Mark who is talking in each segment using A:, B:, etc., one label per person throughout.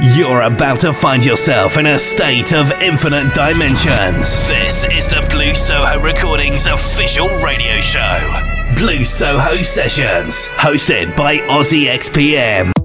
A: You're about to find yourself in a state of infinite dimensions. This is the Blue Soho Recordings official radio show. Blue Soho Sessions, hosted by OzzyXPM.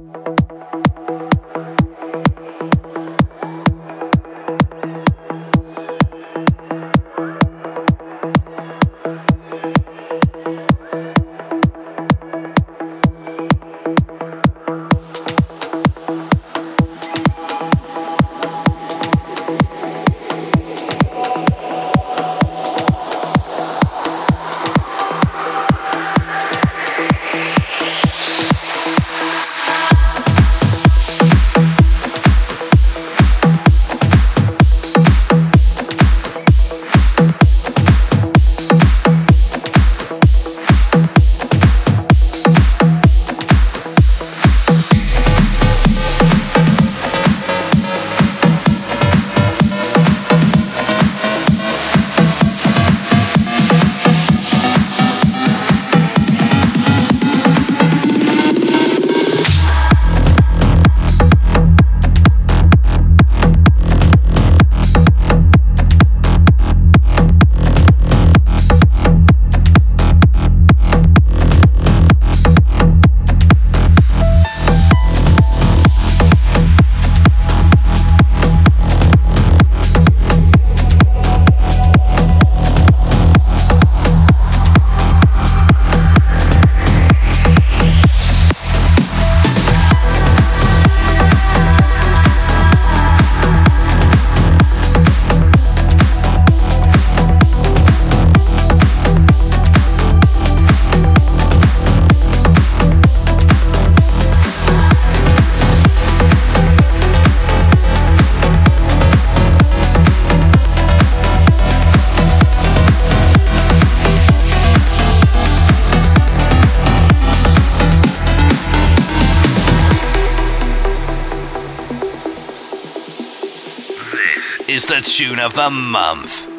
A: Tune of the month.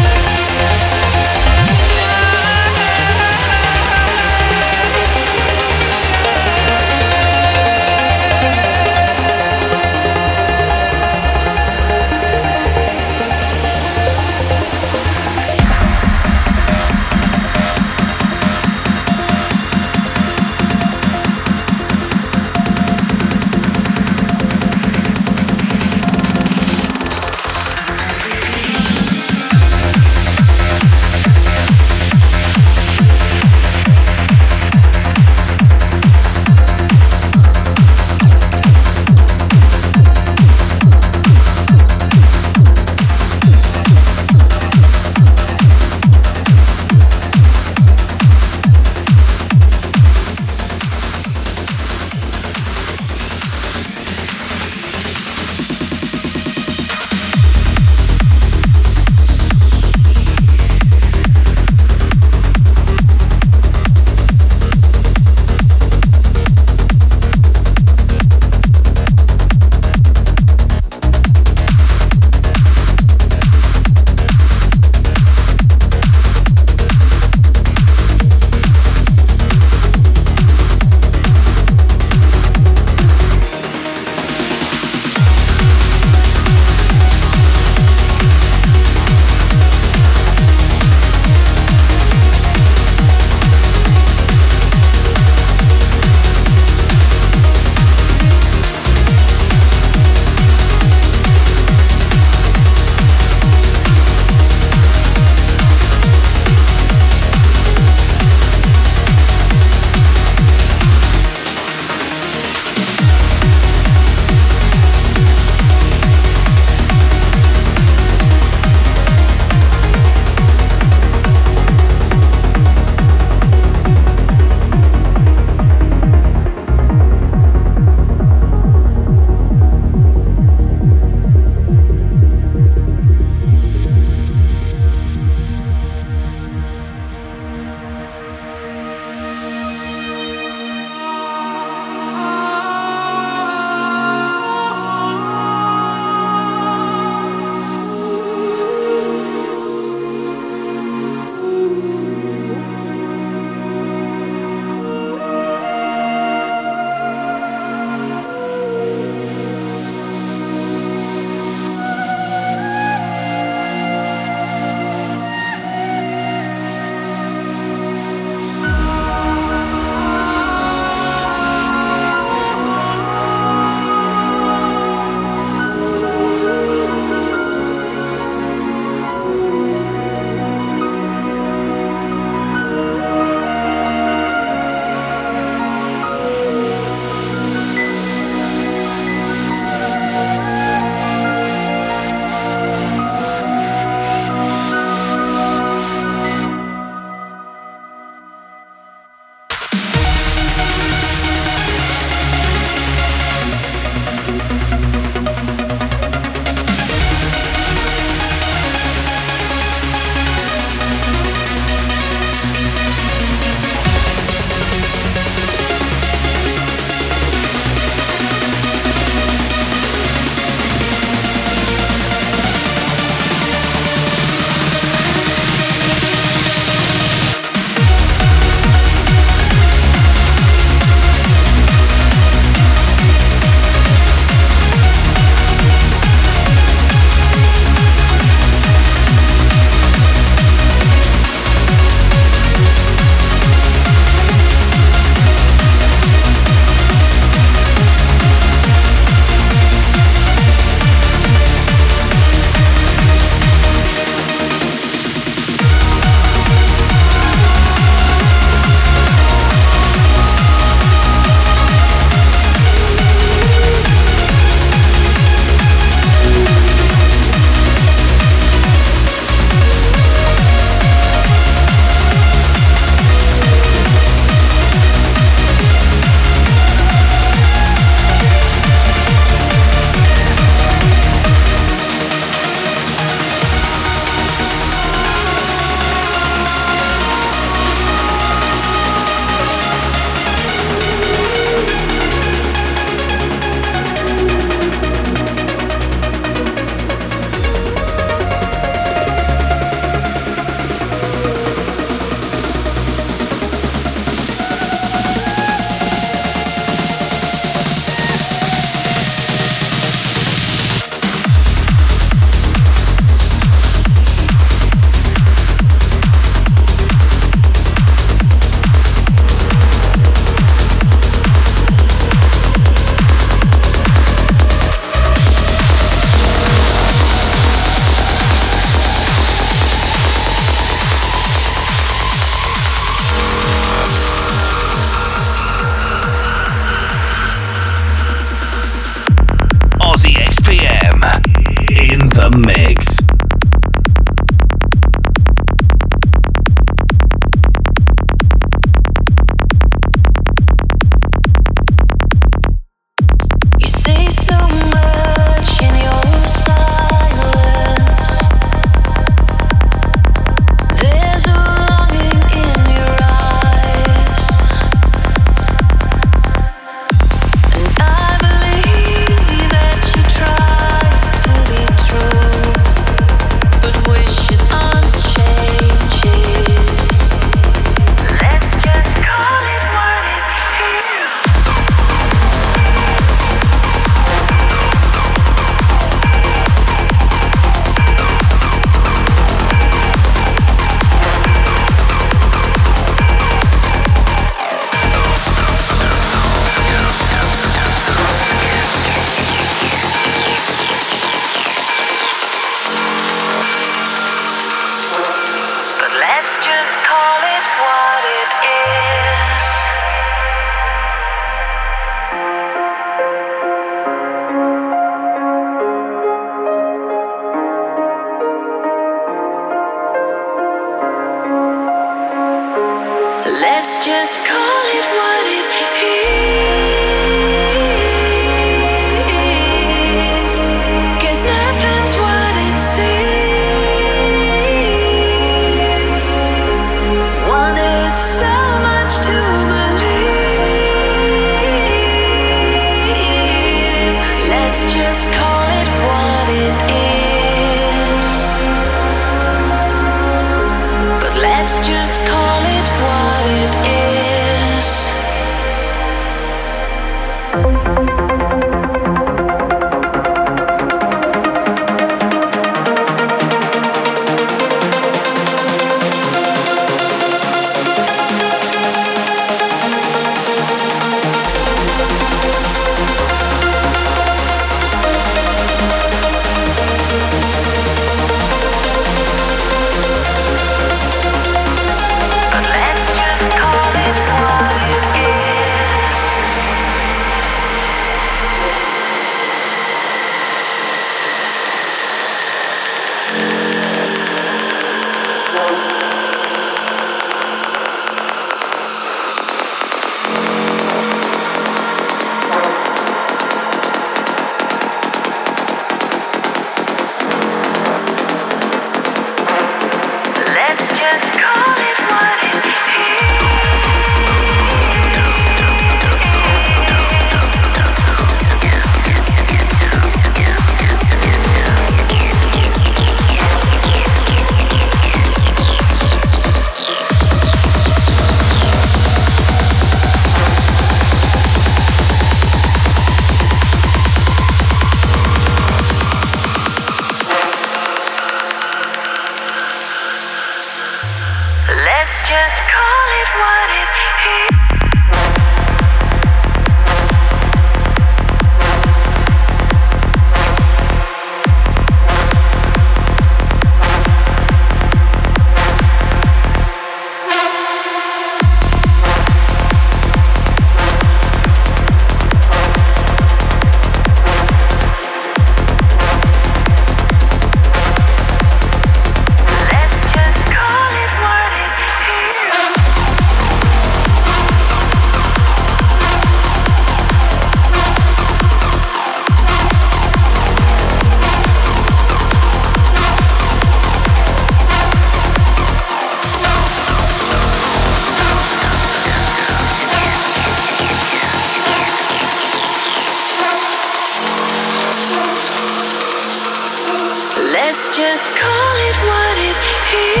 B: Just